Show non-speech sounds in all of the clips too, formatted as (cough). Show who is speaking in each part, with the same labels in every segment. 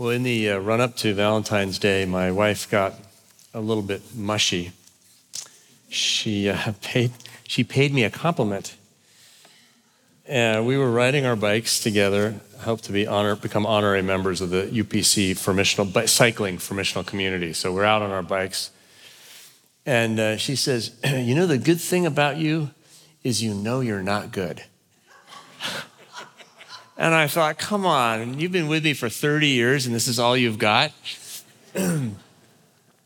Speaker 1: Well, in the uh, run up to Valentine's Day, my wife got a little bit mushy. She uh, (laughs) paid she paid me a compliment. And we were riding our bikes together, hope to be honor, become honorary members of the UPC for missional, cycling for missional community. So we're out on our bikes. And uh, she says, (clears throat) You know, the good thing about you is you know you're not good. (laughs) and I thought, Come on, you've been with me for 30 years and this is all you've got. (clears throat) I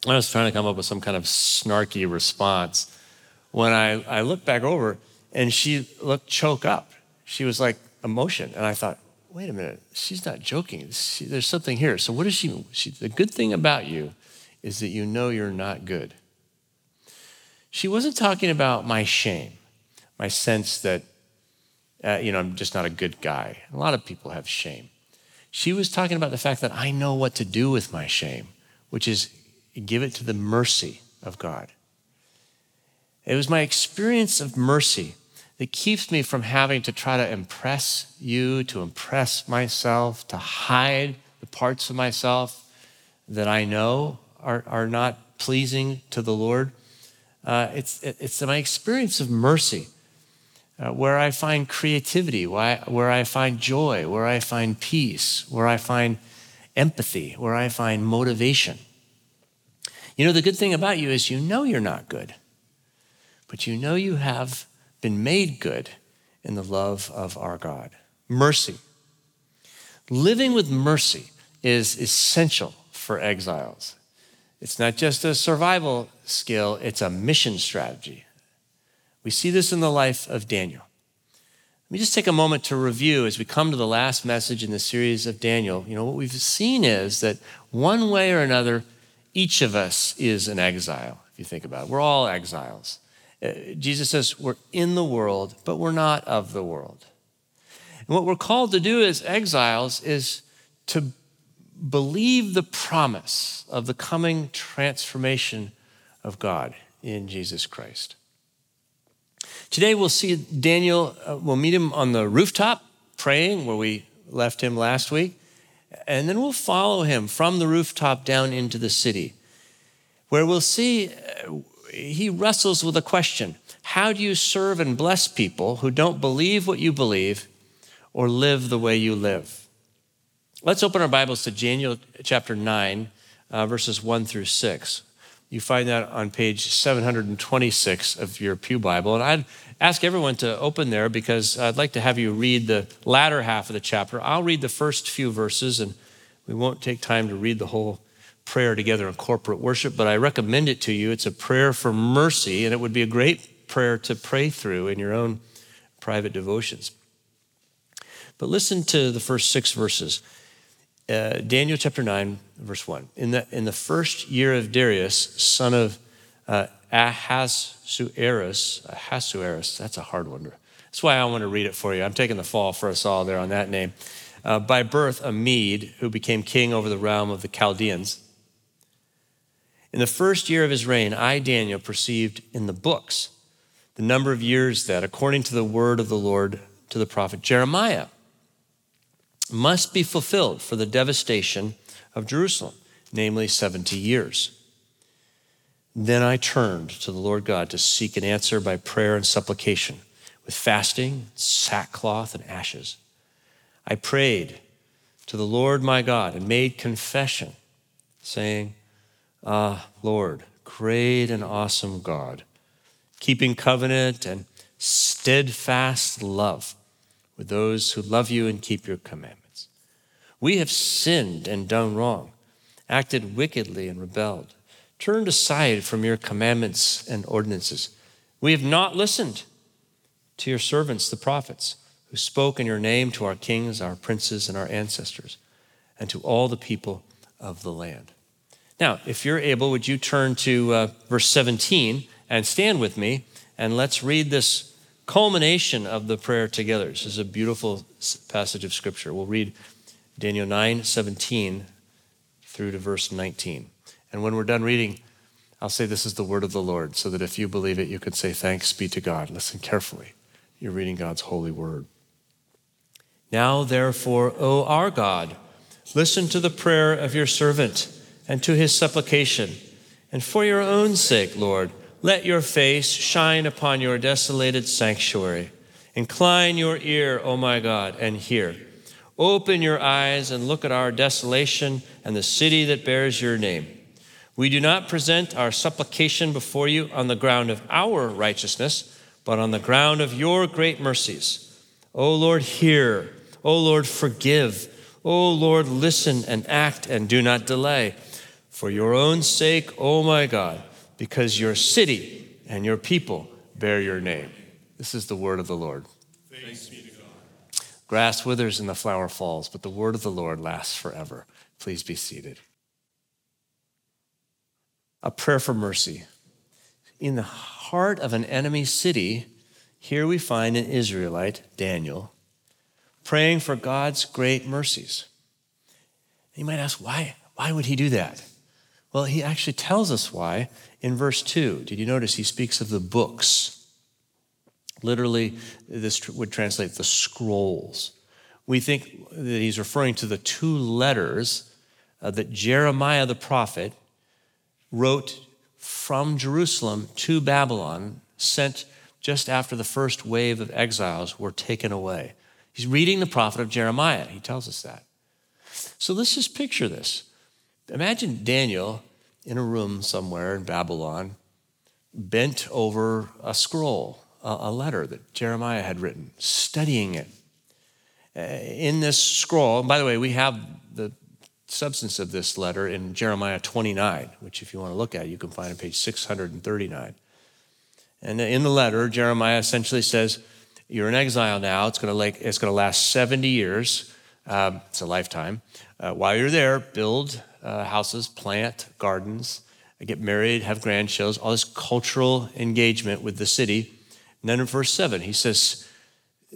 Speaker 1: was trying to come up with some kind of snarky response when I, I looked back over and she looked choke up. She was like emotion. And I thought, wait a minute, she's not joking. She, there's something here. So, what is she, she? The good thing about you is that you know you're not good. She wasn't talking about my shame, my sense that, uh, you know, I'm just not a good guy. A lot of people have shame. She was talking about the fact that I know what to do with my shame, which is give it to the mercy of God. It was my experience of mercy that keeps me from having to try to impress you, to impress myself, to hide the parts of myself that I know are, are not pleasing to the Lord. Uh, it's, it's my experience of mercy uh, where I find creativity, where I find joy, where I find peace, where I find empathy, where I find motivation. You know, the good thing about you is you know you're not good but you know you have been made good in the love of our God. Mercy. Living with mercy is essential for exiles. It's not just a survival skill, it's a mission strategy. We see this in the life of Daniel. Let me just take a moment to review as we come to the last message in the series of Daniel. You know, what we've seen is that one way or another, each of us is an exile, if you think about it. We're all exiles. Uh, Jesus says we're in the world, but we're not of the world. And what we're called to do as exiles is to believe the promise of the coming transformation of God in Jesus Christ. Today we'll see Daniel, uh, we'll meet him on the rooftop praying where we left him last week, and then we'll follow him from the rooftop down into the city, where we'll see uh, he wrestles with a question How do you serve and bless people who don't believe what you believe or live the way you live? Let's open our Bibles to Daniel chapter 9, uh, verses 1 through 6. You find that on page 726 of your Pew Bible. And I'd ask everyone to open there because I'd like to have you read the latter half of the chapter. I'll read the first few verses, and we won't take time to read the whole prayer together in corporate worship, but I recommend it to you. It's a prayer for mercy, and it would be a great prayer to pray through in your own private devotions. But listen to the first six verses. Uh, Daniel chapter 9, verse 1. In the, in the first year of Darius, son of uh, Ahasuerus, Ahasuerus, that's a hard one. That's why I want to read it for you. I'm taking the fall for us all there on that name. Uh, by birth, a Mede who became king over the realm of the Chaldeans. In the first year of his reign, I, Daniel, perceived in the books the number of years that, according to the word of the Lord to the prophet Jeremiah, must be fulfilled for the devastation of Jerusalem, namely 70 years. Then I turned to the Lord God to seek an answer by prayer and supplication, with fasting, sackcloth, and ashes. I prayed to the Lord my God and made confession, saying, Ah, Lord, great and awesome God, keeping covenant and steadfast love with those who love you and keep your commandments. We have sinned and done wrong, acted wickedly and rebelled, turned aside from your commandments and ordinances. We have not listened to your servants, the prophets, who spoke in your name to our kings, our princes, and our ancestors, and to all the people of the land. Now, if you're able, would you turn to uh, verse 17 and stand with me and let's read this culmination of the prayer together. This is a beautiful passage of scripture. We'll read Daniel 9 17 through to verse 19. And when we're done reading, I'll say this is the word of the Lord, so that if you believe it, you can say, Thanks be to God. Listen carefully. You're reading God's holy word. Now, therefore, O our God, Listen to the prayer of your servant and to his supplication. And for your own sake, Lord, let your face shine upon your desolated sanctuary. Incline your ear, O my God, and hear. Open your eyes and look at our desolation and the city that bears your name. We do not present our supplication before you on the ground of our righteousness, but on the ground of your great mercies. O Lord, hear. O Lord, forgive. O Lord, listen and act and do not delay. For your own sake, O my God, because your city and your people bear your name. This is the word of the Lord. Thanks be to God. Grass withers and the flower falls, but the word of the Lord lasts forever. Please be seated. A prayer for mercy. In the heart of an enemy city, here we find an Israelite, Daniel, praying for God's great mercies. You might ask, why? Why would he do that? Well, he actually tells us why in verse 2. Did you notice he speaks of the books? Literally, this would translate the scrolls. We think that he's referring to the two letters uh, that Jeremiah the prophet wrote from Jerusalem to Babylon, sent just after the first wave of exiles were taken away. He's reading the prophet of Jeremiah. He tells us that. So let's just picture this. Imagine Daniel in a room somewhere in Babylon, bent over a scroll, a, letter that Jeremiah had written, studying it. Uh, in this scroll, by the way, we have the substance of this letter in Jeremiah 29, which, if you want to look at, you can find on page 639. And in the letter, Jeremiah essentially says, You're in exile now. It's going to, like, it's going to last 70 years. Um, it's a lifetime. Uh, while you're there, build uh, houses, plant gardens, get married, have grandchildren, all this cultural engagement with the city. And then in verse 7, he says,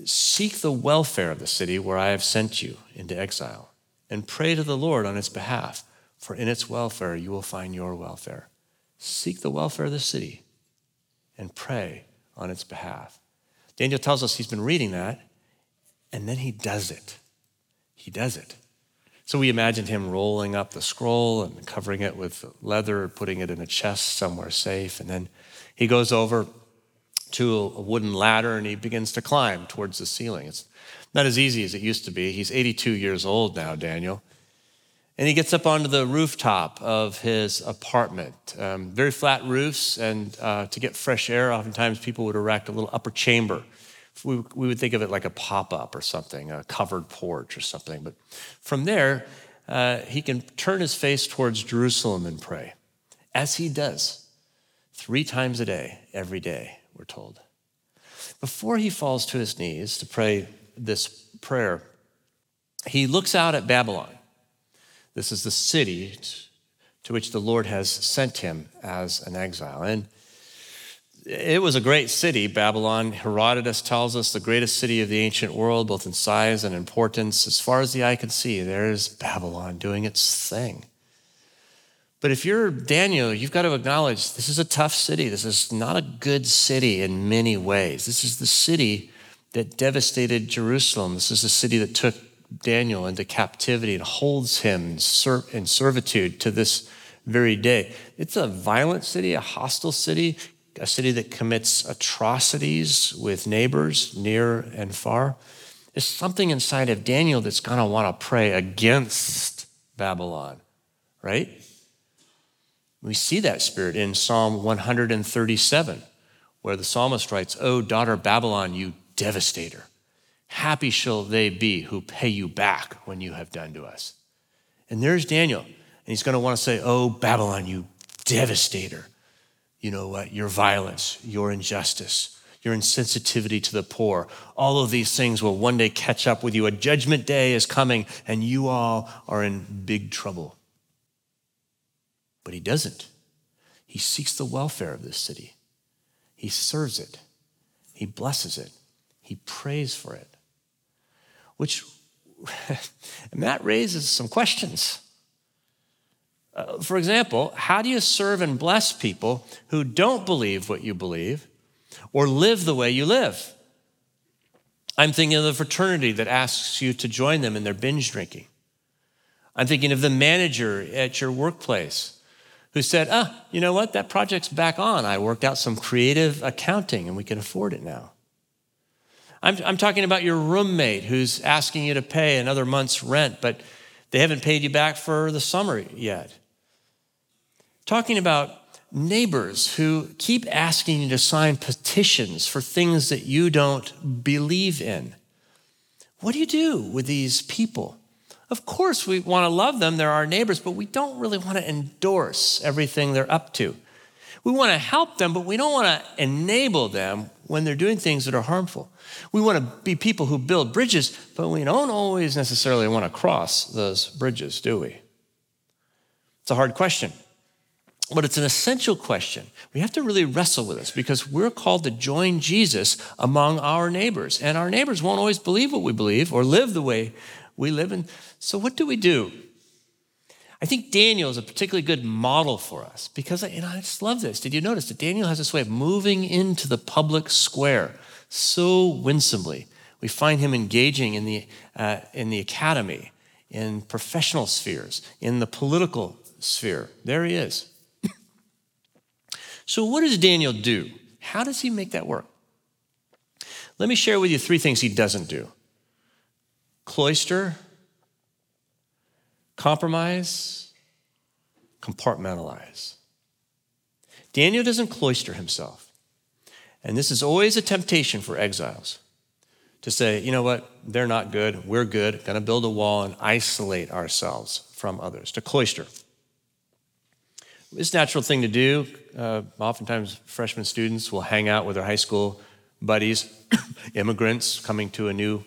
Speaker 1: Seek the welfare of the city where I have sent you into exile, and pray to the Lord on its behalf, for in its welfare you will find your welfare. Seek the welfare of the city and pray on its behalf. Daniel tells us he's been reading that, and then he does it. He does it. So we imagined him rolling up the scroll and covering it with leather, putting it in a chest somewhere safe. And then he goes over to a wooden ladder and he begins to climb towards the ceiling. It's not as easy as it used to be. He's 82 years old now, Daniel. And he gets up onto the rooftop of his apartment. Um, very flat roofs, and uh, to get fresh air, oftentimes people would erect a little upper chamber we, we would think of it like a pop up or something, a covered porch or something. But from there, uh, he can turn his face towards Jerusalem and pray, as he does three times a day, every day, we're told. Before he falls to his knees to pray this prayer, he looks out at Babylon. This is the city to which the Lord has sent him as an exile. And it was a great city, Babylon. Herodotus tells us the greatest city of the ancient world, both in size and importance. As far as the eye can see, there's Babylon doing its thing. But if you're Daniel, you've got to acknowledge this is a tough city. This is not a good city in many ways. This is the city that devastated Jerusalem. This is the city that took Daniel into captivity and holds him in servitude to this very day. It's a violent city, a hostile city a city that commits atrocities with neighbors near and far. There's something inside of Daniel that's going to want to pray against Babylon, right? We see that spirit in Psalm 137, where the psalmist writes, O daughter Babylon, you devastator. Happy shall they be who pay you back when you have done to us. And there's Daniel, and he's going to want to say, Oh, Babylon, you devastator you know what? Your violence, your injustice, your insensitivity to the poor, all of these things will one day catch up with you. A judgment day is coming, and you all are in big trouble. But he doesn't. He seeks the welfare of this city, he serves it, he blesses it, he prays for it. Which, (laughs) and that raises some questions. Uh, for example, how do you serve and bless people who don't believe what you believe or live the way you live? I'm thinking of the fraternity that asks you to join them in their binge drinking. I'm thinking of the manager at your workplace who said, ah, you know what? That project's back on. I worked out some creative accounting and we can afford it now. I'm, I'm talking about your roommate who's asking you to pay another month's rent, but they haven't paid you back for the summer yet. Talking about neighbors who keep asking you to sign petitions for things that you don't believe in. What do you do with these people? Of course, we want to love them, they're our neighbors, but we don't really want to endorse everything they're up to. We want to help them, but we don't want to enable them when they're doing things that are harmful. We want to be people who build bridges, but we don't always necessarily want to cross those bridges, do we? It's a hard question, but it's an essential question. We have to really wrestle with this because we're called to join Jesus among our neighbors, and our neighbors won't always believe what we believe or live the way we live. And so, what do we do? I think Daniel is a particularly good model for us because know, I just love this. Did you notice that Daniel has this way of moving into the public square so winsomely? We find him engaging in the, uh, in the academy, in professional spheres, in the political sphere. There he is. (coughs) so, what does Daniel do? How does he make that work? Let me share with you three things he doesn't do cloister, compromise, compartmentalize. Daniel doesn't cloister himself. And this is always a temptation for exiles to say, you know what, they're not good, we're good, gonna build a wall and isolate ourselves from others, to cloister. It's a natural thing to do. Uh, oftentimes, freshman students will hang out with their high school buddies, (coughs) immigrants coming to a new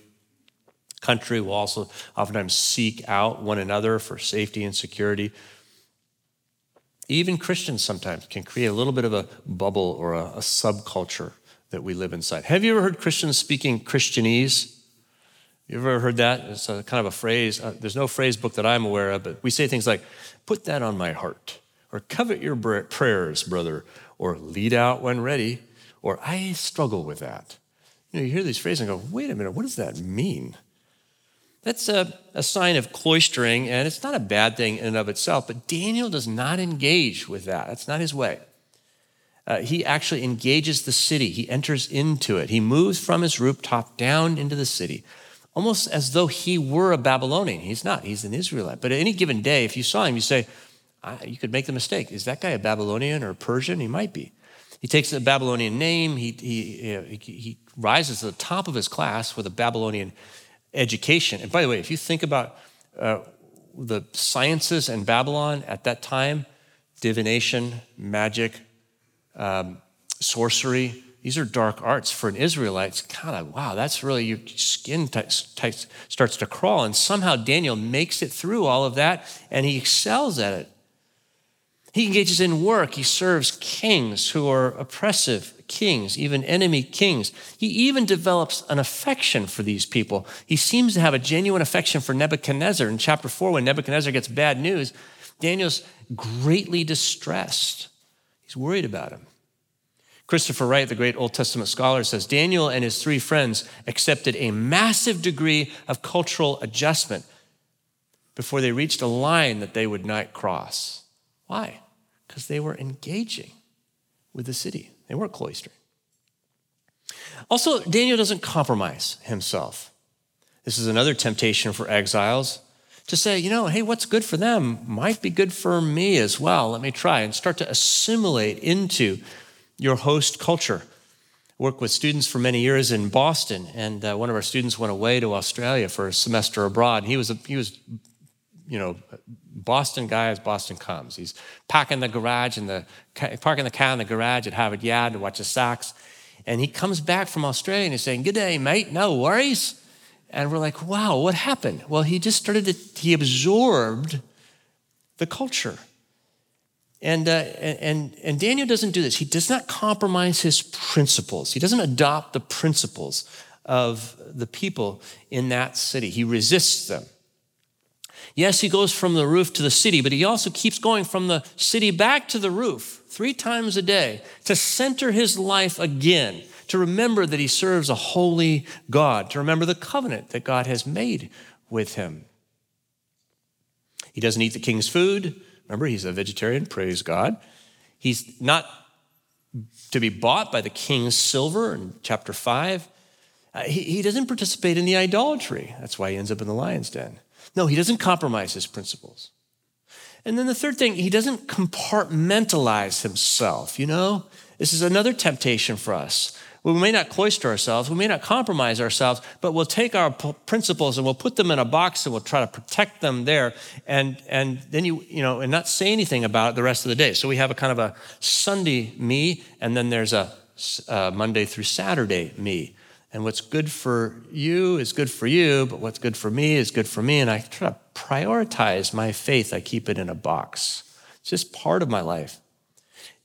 Speaker 1: country will also oftentimes seek out one another for safety and security. Even Christians sometimes can create a little bit of a bubble or a, a subculture that we live inside. Have you ever heard Christians speaking Christianese? You ever heard that? It's a kind of a phrase. Uh, there's no phrase book that I'm aware of, but we say things like, put that on my heart, or covet your prayers, brother, or lead out when ready, or I struggle with that. You know, you hear these phrases and go, wait a minute, what does that mean? That's a, a sign of cloistering, and it's not a bad thing in and of itself, but Daniel does not engage with that. That's not his way. Uh, he actually engages the city, he enters into it. He moves from his rooftop down into the city, almost as though he were a Babylonian. He's not, he's an Israelite. But at any given day, if you saw him, you say, you could make the mistake. Is that guy a Babylonian or a Persian? He might be. He takes a Babylonian name, he, he, he, he rises to the top of his class with a Babylonian education. And by the way, if you think about uh, the sciences in Babylon at that time, divination, magic, um, sorcery, these are dark arts for an Israelite. It's kind of, wow, that's really, your skin t- t- starts to crawl. And somehow Daniel makes it through all of that and he excels at it. He engages in work. He serves kings who are oppressive kings, even enemy kings. He even develops an affection for these people. He seems to have a genuine affection for Nebuchadnezzar. In chapter 4, when Nebuchadnezzar gets bad news, Daniel's greatly distressed. He's worried about him. Christopher Wright, the great Old Testament scholar, says Daniel and his three friends accepted a massive degree of cultural adjustment before they reached a line that they would not cross. Why? Because they were engaging with the city, they weren't cloistering. Also, Daniel doesn't compromise himself. This is another temptation for exiles to say, you know, hey, what's good for them might be good for me as well. Let me try and start to assimilate into your host culture. Worked with students for many years in Boston, and uh, one of our students went away to Australia for a semester abroad. He was a, he was you know, Boston guy as Boston comes. He's parking the garage in the parking the car in the garage at Harvard Yard to watch the Sox. And he comes back from Australia and he's saying, Good day, mate, no worries. And we're like, wow, what happened? Well, he just started to, he absorbed the culture. And, uh, and, and Daniel doesn't do this. He does not compromise his principles. He doesn't adopt the principles of the people in that city. He resists them. Yes, he goes from the roof to the city, but he also keeps going from the city back to the roof three times a day to center his life again, to remember that he serves a holy God, to remember the covenant that God has made with him. He doesn't eat the king's food. Remember, he's a vegetarian, praise God. He's not to be bought by the king's silver in chapter 5. Uh, he, he doesn't participate in the idolatry. That's why he ends up in the lion's den. No, he doesn't compromise his principles. And then the third thing, he doesn't compartmentalize himself, you know? This is another temptation for us. We may not cloister ourselves, we may not compromise ourselves, but we'll take our principles and we'll put them in a box and we'll try to protect them there, and and then you you know and not say anything about it the rest of the day. So we have a kind of a Sunday me, and then there's a, a uh, Monday through Saturday me. And what's good for you is good for you, but what's good for me is good for me. And I try to prioritize my faith. I keep it in a box. It's just part of my life.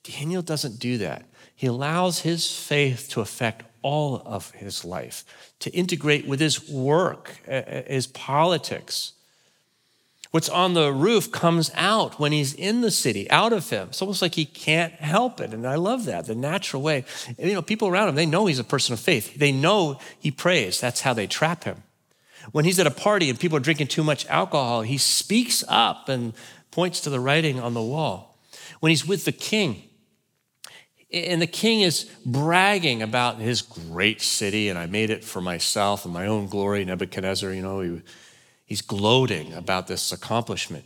Speaker 1: Daniel doesn't do that. He allows his faith to affect all of his life, to integrate with his work, uh, uh, his politics, What's on the roof comes out when he's in the city, out of him. It's almost like he can't help it. And I love that, the natural way. And, you know, people around him, they know he's a person of faith. They know he prays. That's how they trap him. When he's at a party and people are drinking too much alcohol, he speaks up and points to the writing on the wall. When he's with the king, and the king is bragging about his great city, and I made it for myself and my own glory. Nebuchadnezzar, you know, he He's gloating about this accomplishment.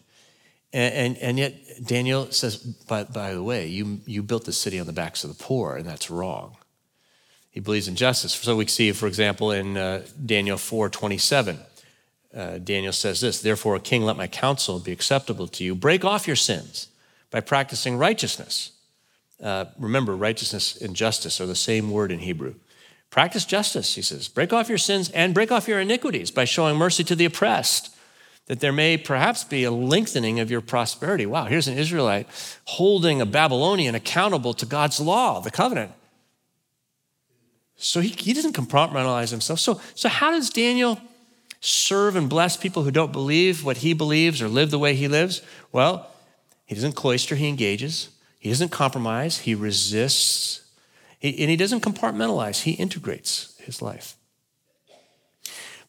Speaker 1: And, and, and, yet, Daniel says, by, by the way, you, you built the city on the backs of the poor, and that's wrong. He believes in justice. So we see, for example, in uh, Daniel 4 27, uh, Daniel says this Therefore, king, let my counsel be acceptable to you. Break off your sins by practicing righteousness. Uh, remember, righteousness and justice are the same word in Hebrew. Practice justice, he says. Break off your sins and break off your iniquities by showing mercy to the oppressed, that there may perhaps be a lengthening of your prosperity. Wow, here's an Israelite holding a Babylonian accountable to God's law, the covenant. So he, he doesn't compartmentalize himself. So, so, how does Daniel serve and bless people who don't believe what he believes or live the way he lives? Well, he doesn't cloister, he engages. He doesn't compromise, he resists he, and he doesn't compartmentalize, he integrates his life.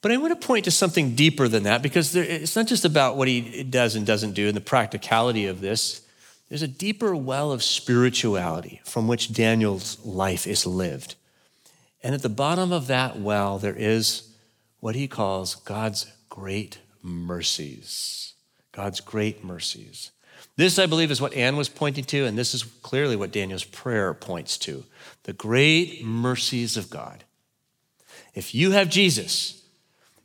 Speaker 1: But I want to point to something deeper than that because there, it's not just about what he does and doesn't do and the practicality of this. There's a deeper well of spirituality from which Daniel's life is lived. And at the bottom of that well, there is what he calls God's great mercies. God's great mercies. This, I believe, is what Anne was pointing to, and this is clearly what Daniel's prayer points to the great mercies of God. If you have Jesus,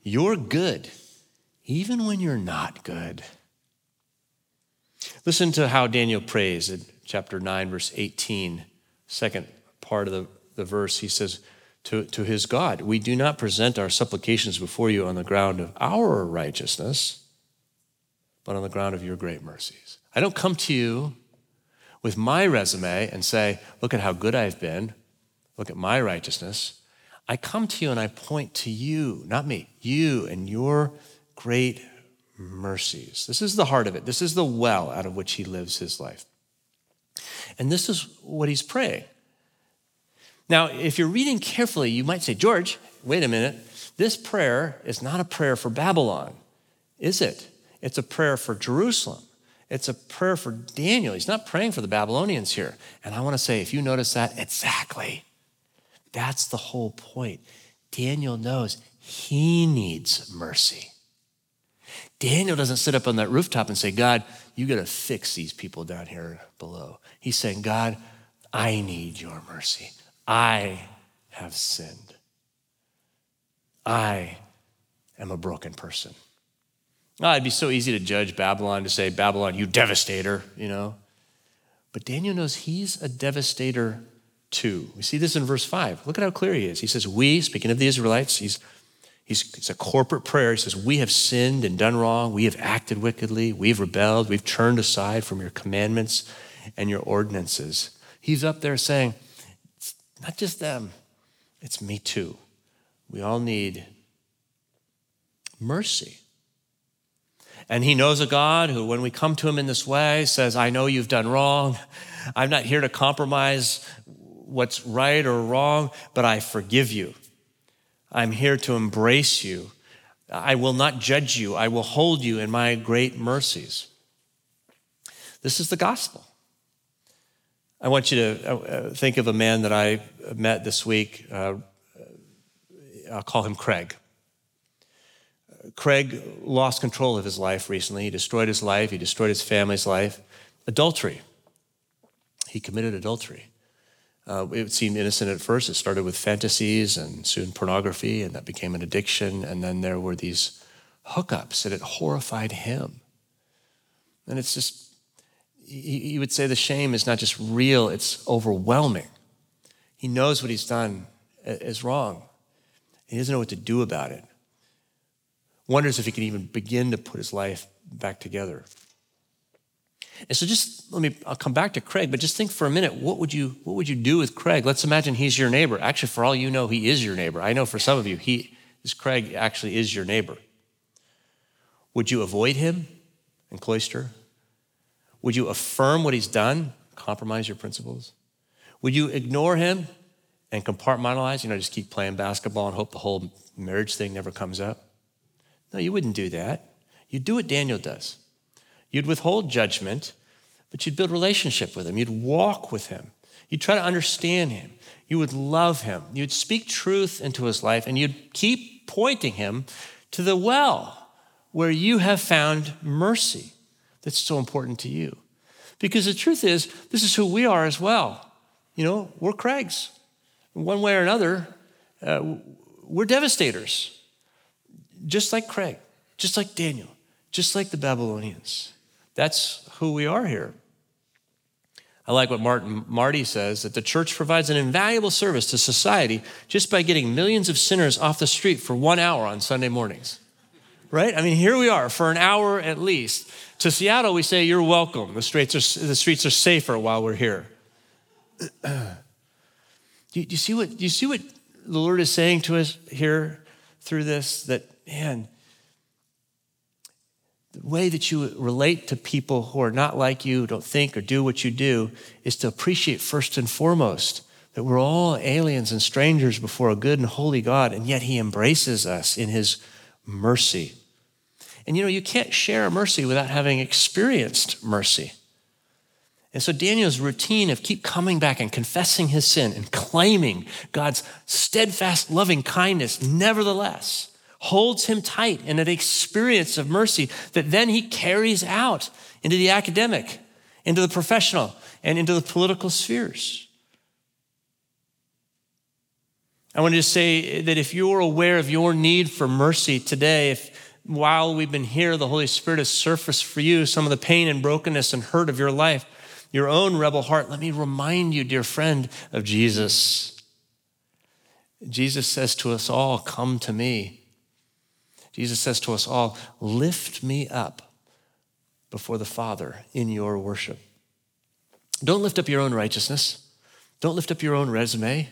Speaker 1: you're good, even when you're not good. Listen to how Daniel prays in chapter 9, verse 18, second part of the, the verse. He says, to, to his God, we do not present our supplications before you on the ground of our righteousness, but on the ground of your great mercies. I don't come to you with my resume and say, Look at how good I've been, look at my righteousness. I come to you and I point to you, not me, you and your great mercies. This is the heart of it. This is the well out of which he lives his life. And this is what he's praying. Now, if you're reading carefully, you might say, George, wait a minute. This prayer is not a prayer for Babylon, is it? It's a prayer for Jerusalem. It's a prayer for Daniel. He's not praying for the Babylonians here. And I want to say, if you notice that, exactly. That's the whole point. Daniel knows he needs mercy. Daniel doesn't sit up on that rooftop and say, God, you got to fix these people down here below. He's saying, God, I need your mercy. I have sinned. I am a broken person. Oh, it'd be so easy to judge Babylon, to say, Babylon, you devastator, you know. But Daniel knows he's a devastator too. We see this in verse 5. Look at how clear he is. He says, We, speaking of the Israelites, he's, he's, it's a corporate prayer. He says, We have sinned and done wrong. We have acted wickedly. We've rebelled. We've turned aside from your commandments and your ordinances. He's up there saying, It's not just them, it's me too. We all need mercy. And he knows a God who, when we come to him in this way, says, I know you've done wrong. I'm not here to compromise what's right or wrong, but I forgive you. I'm here to embrace you. I will not judge you. I will hold you in my great mercies. This is the gospel. I want you to uh, think of a man that I met this week. Uh, I'll call him Craig. Craig lost control of his life recently. He destroyed his life, he destroyed his family's life. Adultery. He committed adultery. Uh, it seemed innocent at first. It started with fantasies and soon pornography, and that became an addiction. And then there were these hookups, and it horrified him. And it's just, he would say the shame is not just real, it's overwhelming. He knows what he's done is wrong. He doesn't know what to do about it. Wonders if he can even begin to put his life back together. And so just let me, I'll come back to Craig, but just think for a minute, what would you, what would you do with Craig? Let's imagine he's your neighbor. Actually, for all you know, he is your neighbor. I know for some of you, he, this Craig actually is your neighbor. Would you avoid him and cloister? Would you affirm what he's done, compromise your principles? Would you ignore him and compartmentalize, you know, just keep playing basketball and hope the whole marriage thing never comes up? No, you wouldn't do that. You'd do what Daniel does. You'd withhold judgment, but you'd build relationship with him. You'd walk with him. You'd try to understand him. You would love him. You'd speak truth into his life, and you'd keep pointing him to the well where you have found mercy that's so important to you. Because the truth is, this is who we are as well. You know, we're Craigs. One way or another, uh, we're devastators, just like Craig, just like Daniel, just like the Babylonians. That's who we are here. I like what Martin Marty says that the church provides an invaluable service to society just by getting millions of sinners off the street for one hour on Sunday mornings. Right? I mean, here we are for an hour at least. To Seattle, we say, You're welcome. The streets are, the streets are safer while we're here. (clears throat) do, you, do, you see what, do you see what the Lord is saying to us here through this? That, man, the way that you relate to people who are not like you, don't think or do what you do, is to appreciate first and foremost that we're all aliens and strangers before a good and holy God, and yet He embraces us in His mercy. And you know, you can't share mercy without having experienced mercy. And so Daniel's routine of keep coming back and confessing his sin and claiming God's steadfast loving kindness, nevertheless, holds him tight in an experience of mercy that then he carries out into the academic, into the professional, and into the political spheres. I want to just say that if you're aware of your need for mercy today, if while we've been here, the Holy Spirit has surfaced for you some of the pain and brokenness and hurt of your life, your own rebel heart, let me remind you, dear friend, of Jesus. Jesus says to us all, Come to me. Jesus says to us all, Lift me up before the Father in your worship. Don't lift up your own righteousness. Don't lift up your own resume.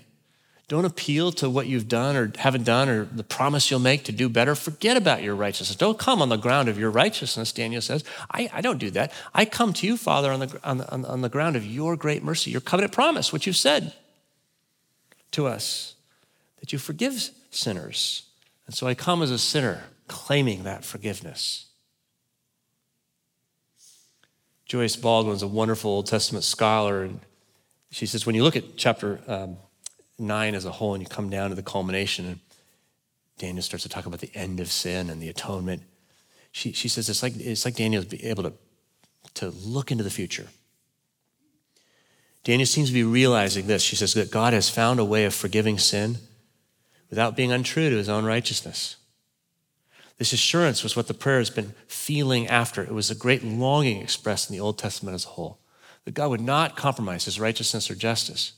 Speaker 1: Don't appeal to what you've done or haven't done or the promise you'll make to do better. Forget about your righteousness. Don't come on the ground of your righteousness, Daniel says. I, I don't do that. I come to you, Father, on the, on, the, on the ground of your great mercy, your covenant promise, what you've said to us, that you forgive sinners. And so I come as a sinner claiming that forgiveness. Joyce Baldwin's a wonderful Old Testament scholar, and she says when you look at chapter um, 9 as a whole and you come down to the culmination, and Daniel starts to talk about the end of sin and the atonement, she, she says it's like, it's like Daniel's able to, to look into the future. Daniel seems to be realizing this. She says that God has found a way of forgiving sin without being untrue to his own righteousness. This assurance was what the prayer has been feeling after. It was a great longing expressed in the Old Testament as a whole that God would not compromise his righteousness or justice,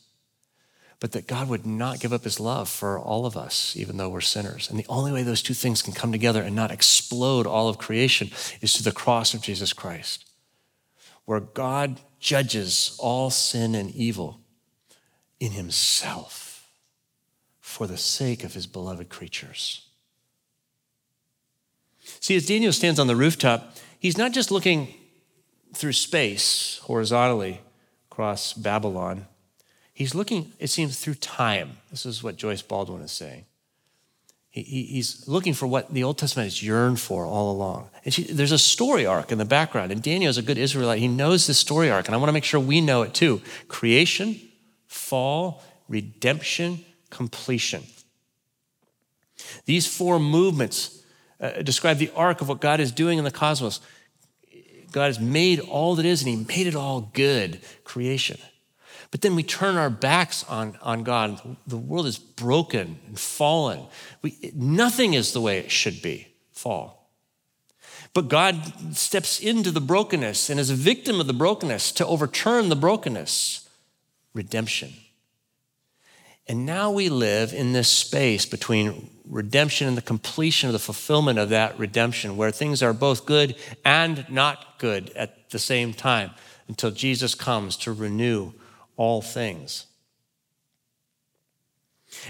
Speaker 1: but that God would not give up his love for all of us, even though we're sinners. And the only way those two things can come together and not explode all of creation is through the cross of Jesus Christ, where God judges all sin and evil in himself for the sake of his beloved creatures. See, as Daniel stands on the rooftop, he's not just looking through space horizontally across Babylon. He's looking, it seems, through time. This is what Joyce Baldwin is saying. He, he, he's looking for what the Old Testament has yearned for all along. And she, there's a story arc in the background. And Daniel is a good Israelite. He knows this story arc. And I want to make sure we know it too creation, fall, redemption, completion. These four movements uh, describe the arc of what God is doing in the cosmos. God has made all that is, and He made it all good creation. But then we turn our backs on, on God. The world is broken and fallen. We, nothing is the way it should be fall. But God steps into the brokenness and is a victim of the brokenness to overturn the brokenness. Redemption. And now we live in this space between redemption and the completion of the fulfillment of that redemption, where things are both good and not good at the same time until Jesus comes to renew all things.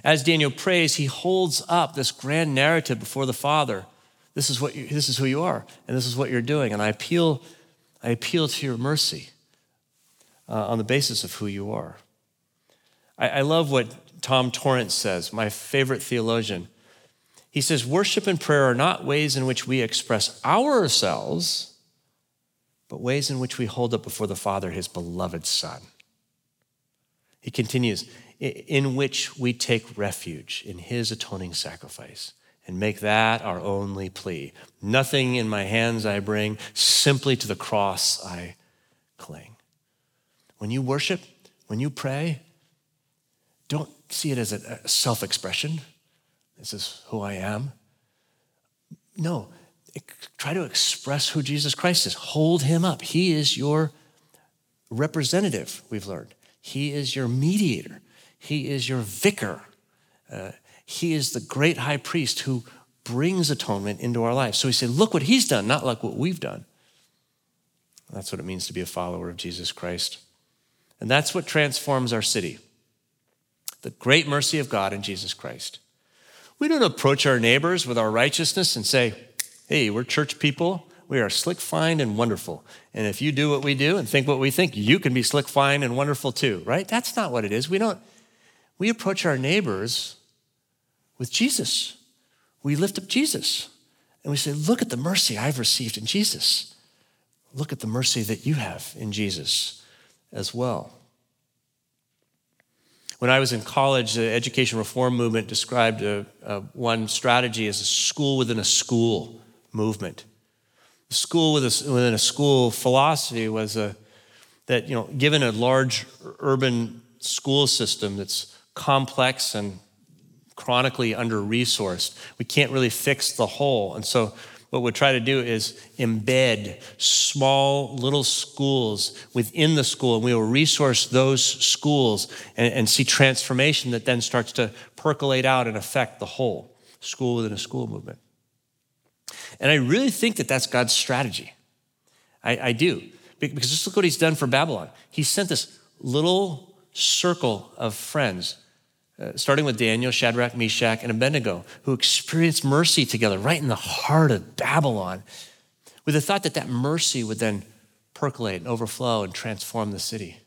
Speaker 1: As Daniel prays, he holds up this grand narrative before the Father. This is, what you, this is who you are, and this is what you're doing. And I appeal, I appeal to your mercy uh, on the basis of who you are. I, I love what Tom Torrance says, my favorite theologian. He says, Worship and prayer are not ways in which we express ourselves, but ways in which we hold up before the Father his beloved Son. He continues, in which we take refuge in his atoning sacrifice and make that our only plea. Nothing in my hands I bring, simply to the cross I cling. When you worship, when you pray, don't see it as a self expression. This is who I am. No, try to express who Jesus Christ is. Hold him up. He is your representative, we've learned. He is your mediator, He is your vicar. Uh, he is the great high priest who brings atonement into our lives. So we say, look what he's done, not like what we've done. That's what it means to be a follower of Jesus Christ. And that's what transforms our city the great mercy of God in Jesus Christ. We don't approach our neighbors with our righteousness and say, hey, we're church people. We are slick, fine, and wonderful. And if you do what we do and think what we think, you can be slick, fine, and wonderful too, right? That's not what it is. We don't, we approach our neighbors with Jesus. We lift up Jesus and we say, Look at the mercy I've received in Jesus. Look at the mercy that you have in Jesus as well. When I was in college, the education reform movement described a, a, one strategy as a school within a school movement. School within a school philosophy was a, that, you know, given a large urban school system that's complex and chronically under resourced, we can't really fix the whole. And so what we'll try to do is embed small little schools within the school, and we will resource those schools and, and, see transformation that then starts to percolate out and affect the whole school within a school movement. And I really think that that's God's strategy. I, I do. Because just look what he's done for Babylon. He sent this little circle of friends uh, starting with Daniel, Shadrach, Meshach, and Abednego, who experienced mercy together right in the heart of Babylon, with the thought that that mercy would then percolate and overflow and transform the city.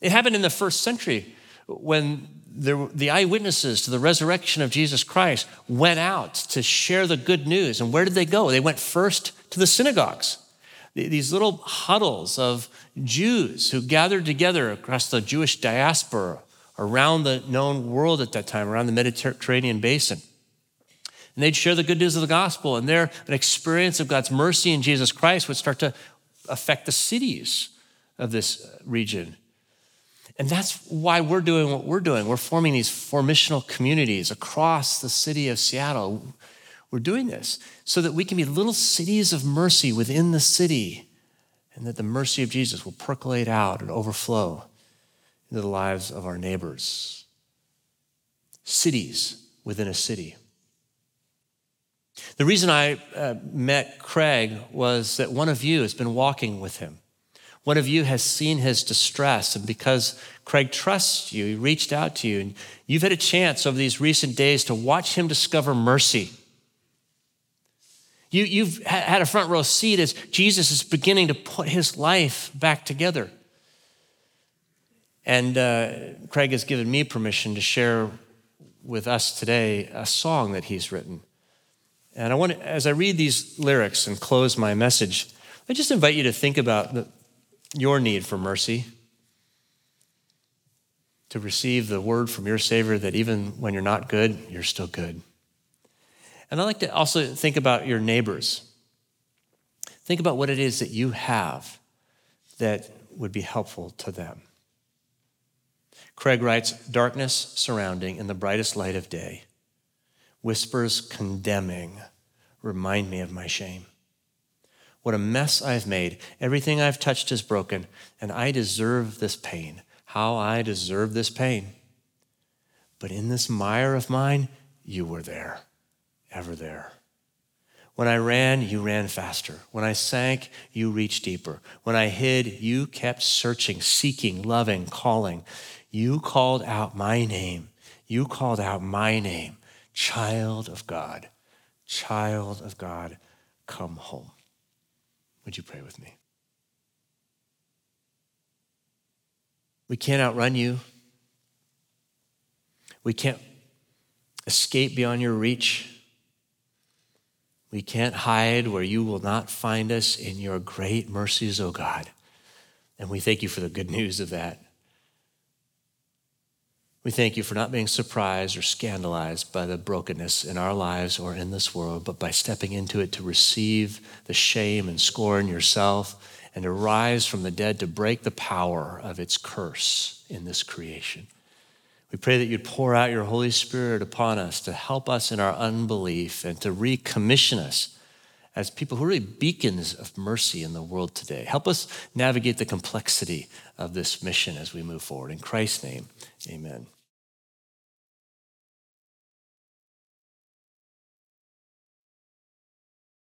Speaker 1: It happened in the first century when there, the eyewitnesses to the resurrection of Jesus Christ went out to share the good news. And where did they go? They went first to the synagogues, these little huddles of Jews who gathered together across the Jewish diaspora around the known world at that time, around the Mediterranean basin. And they'd share the good news of the gospel, and their an experience of God's mercy in Jesus Christ would start to affect the cities of this region. And that's why we're doing what we're doing. We're forming these formational communities across the city of Seattle. We're doing this so that we can be little cities of mercy within the city, and that the mercy of Jesus will percolate out and overflow into the lives of our neighbors, cities within a city. The reason I uh, met Craig was that one of you has been walking with him. One of you has seen his distress, and because Craig trusts you, he reached out to you, and you've had a chance over these recent days to watch him discover mercy. You, you've had a front row seat as Jesus is beginning to put his life back together. And uh, Craig has given me permission to share with us today a song that he's written. And I want to, as I read these lyrics and close my message, I just invite you to think about the, your need for mercy, to receive the word from your Savior that even when you're not good, you're still good. And I like to also think about your neighbors. Think about what it is that you have that would be helpful to them. Craig writes Darkness surrounding in the brightest light of day, whispers condemning remind me of my shame. What a mess I've made. Everything I've touched is broken, and I deserve this pain. How I deserve this pain. But in this mire of mine, you were there, ever there. When I ran, you ran faster. When I sank, you reached deeper. When I hid, you kept searching, seeking, loving, calling. You called out my name. You called out my name, child of God, child of God, come home. Would you pray with me? We can't outrun you. We can't escape beyond your reach. We can't hide where you will not find us in your great mercies, O oh God. And we thank you for the good news of that. We thank you for not being surprised or scandalized by the brokenness in our lives or in this world, but by stepping into it to receive the shame and scorn yourself and to rise from the dead to break the power of its curse in this creation. We pray that you'd pour out your Holy Spirit upon us to help us in our unbelief and to recommission us as people who are really beacons of mercy in the world today. Help us navigate the complexity of this mission as we move forward. In Christ's name, amen.